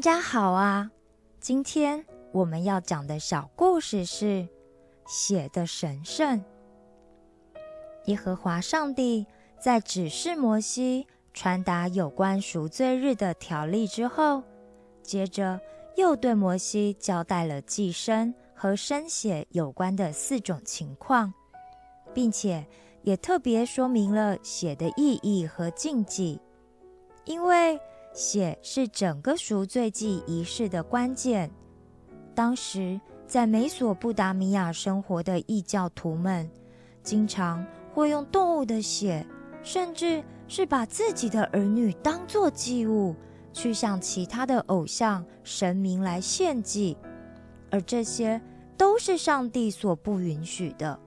大家好啊！今天我们要讲的小故事是血的神圣。耶和华上帝在指示摩西传达有关赎罪日的条例之后，接着又对摩西交代了祭牲和生血有关的四种情况，并且也特别说明了血的意义和禁忌，因为。血是整个赎罪祭仪式的关键。当时在美索不达米亚生活的异教徒们，经常会用动物的血，甚至是把自己的儿女当作祭物，去向其他的偶像、神明来献祭，而这些都是上帝所不允许的。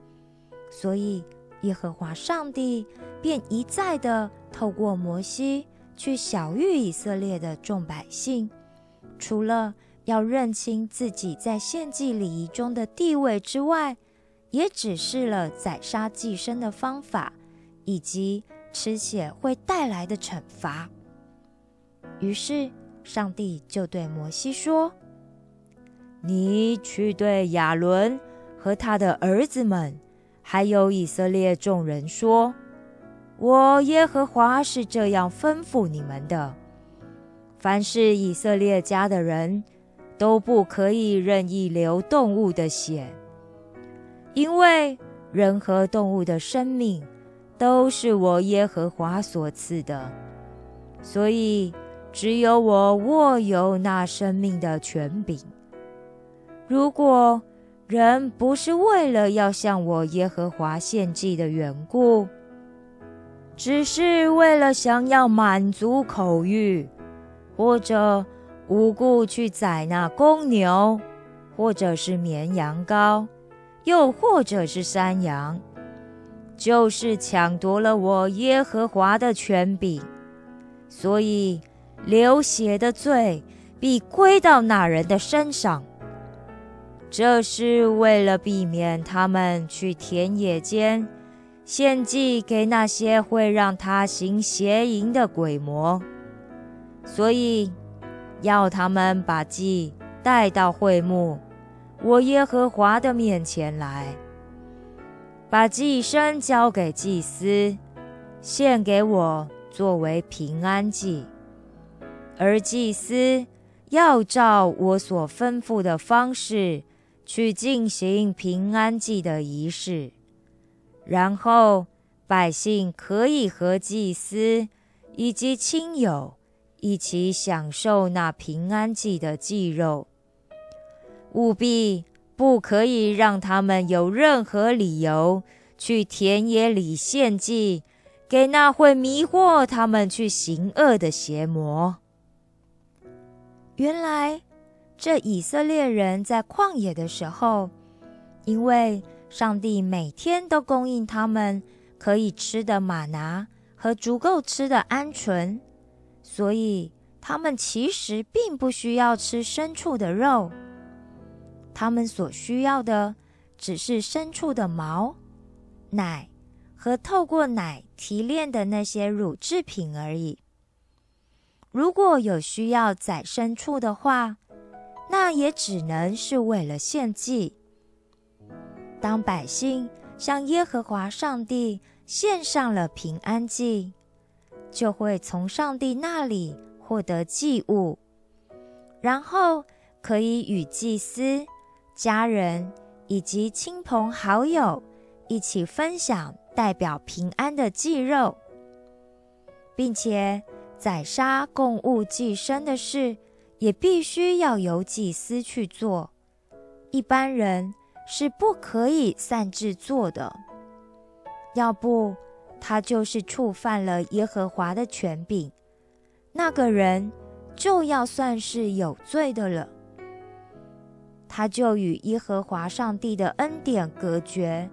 所以，耶和华上帝便一再的透过摩西。去小谕以色列的众百姓，除了要认清自己在献祭礼仪中的地位之外，也指示了宰杀祭牲的方法，以及吃血会带来的惩罚。于是，上帝就对摩西说：“你去对亚伦和他的儿子们，还有以色列众人说。”我耶和华是这样吩咐你们的：凡是以色列家的人，都不可以任意流动物的血，因为人和动物的生命都是我耶和华所赐的，所以只有我握有那生命的权柄。如果人不是为了要向我耶和华献祭的缘故，只是为了想要满足口欲，或者无故去宰那公牛，或者是绵羊羔，又或者是山羊，就是抢夺了我耶和华的权柄，所以流血的罪必归到那人的身上。这是为了避免他们去田野间。献祭给那些会让他行邪淫的鬼魔，所以要他们把祭带到会幕，我耶和华的面前来，把祭牲交给祭司，献给我作为平安祭，而祭司要照我所吩咐的方式去进行平安祭的仪式。然后，百姓可以和祭司以及亲友一起享受那平安祭的祭肉。务必不可以让他们有任何理由去田野里献祭给那会迷惑他们去行恶的邪魔。原来，这以色列人在旷野的时候，因为。上帝每天都供应他们可以吃的玛拿和足够吃的鹌鹑，所以他们其实并不需要吃牲畜的肉。他们所需要的只是牲畜的毛、奶和透过奶提炼的那些乳制品而已。如果有需要宰牲畜的话，那也只能是为了献祭。当百姓向耶和华上帝献上了平安祭，就会从上帝那里获得祭物，然后可以与祭司、家人以及亲朋好友一起分享代表平安的祭肉，并且宰杀供物祭牲的事也必须要由祭司去做，一般人。是不可以擅自做的，要不他就是触犯了耶和华的权柄，那个人就要算是有罪的了。他就与耶和华上帝的恩典隔绝，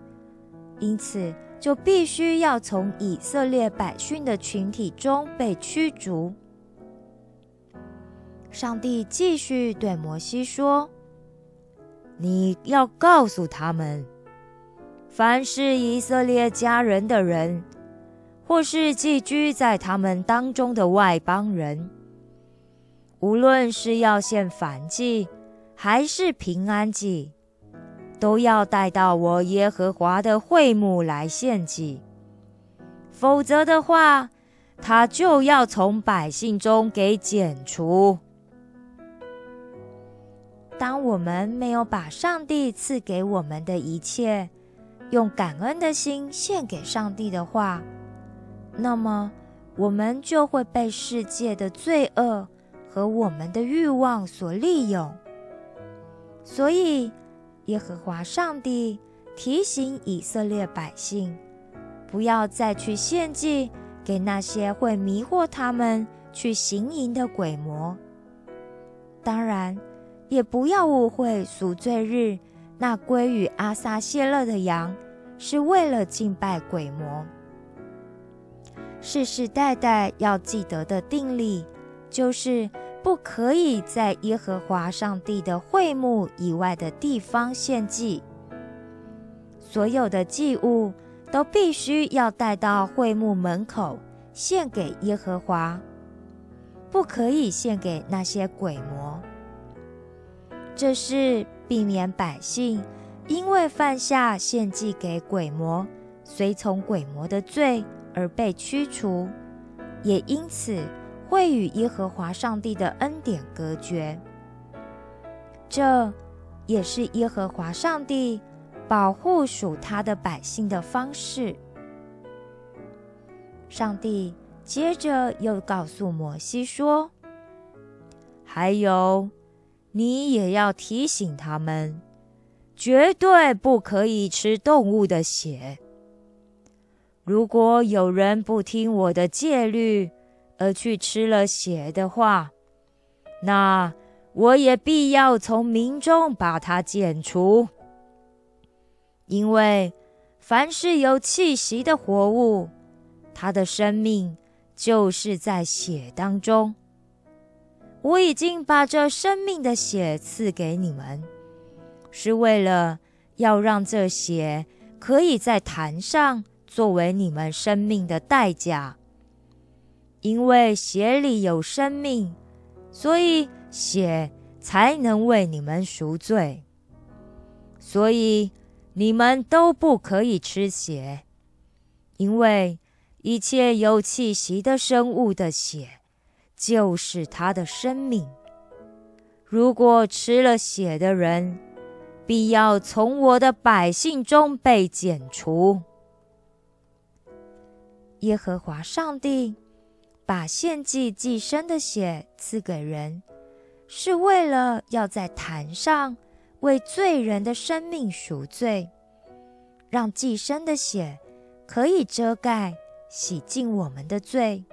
因此就必须要从以色列百姓的群体中被驱逐。上帝继续对摩西说。你要告诉他们，凡是以色列家人的人，或是寄居在他们当中的外邦人，无论是要献燔祭，还是平安祭，都要带到我耶和华的会幕来献祭。否则的话，他就要从百姓中给剪除。当我们没有把上帝赐给我们的一切，用感恩的心献给上帝的话，那么我们就会被世界的罪恶和我们的欲望所利用。所以，耶和华上帝提醒以色列百姓，不要再去献祭给那些会迷惑他们去行淫的鬼魔。当然。也不要误会赎罪日那归于阿撒谢勒的羊，是为了敬拜鬼魔。世世代代要记得的定例，就是不可以在耶和华上帝的会幕以外的地方献祭。所有的祭物都必须要带到会幕门口献给耶和华，不可以献给那些鬼魔。这是避免百姓因为犯下献祭给鬼魔、随从鬼魔的罪而被驱除，也因此会与耶和华上帝的恩典隔绝。这也是耶和华上帝保护属他的百姓的方式。上帝接着又告诉摩西说：“还有。”你也要提醒他们，绝对不可以吃动物的血。如果有人不听我的戒律而去吃了血的话，那我也必要从民中把它剪除。因为凡是有气息的活物，他的生命就是在血当中。我已经把这生命的血赐给你们，是为了要让这血可以在坛上作为你们生命的代价。因为血里有生命，所以血才能为你们赎罪。所以你们都不可以吃血，因为一切有气息的生物的血。就是他的生命。如果吃了血的人，必要从我的百姓中被剪除。耶和华上帝把献祭祭牲的血赐给人，是为了要在坛上为罪人的生命赎罪，让祭牲的血可以遮盖洗净我们的罪。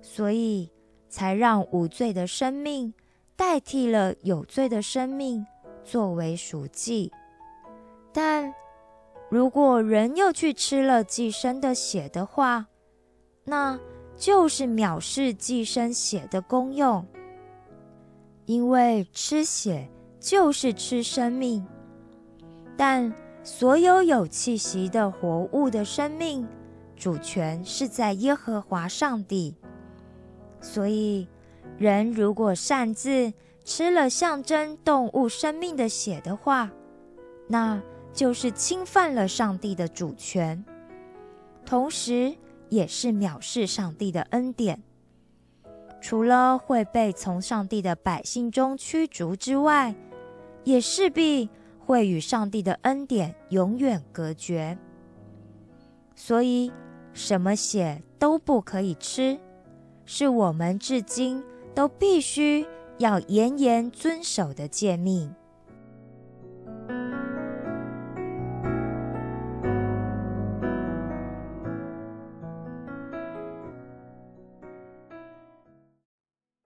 所以。才让无罪的生命代替了有罪的生命作为赎祭，但如果人又去吃了寄生的血的话，那就是藐视寄生血的功用，因为吃血就是吃生命，但所有有气息的活物的生命主权是在耶和华上帝。所以，人如果擅自吃了象征动物生命的血的话，那就是侵犯了上帝的主权，同时也是藐视上帝的恩典。除了会被从上帝的百姓中驱逐之外，也势必会与上帝的恩典永远隔绝。所以，什么血都不可以吃。是我们至今都必须要严严遵守的诫命。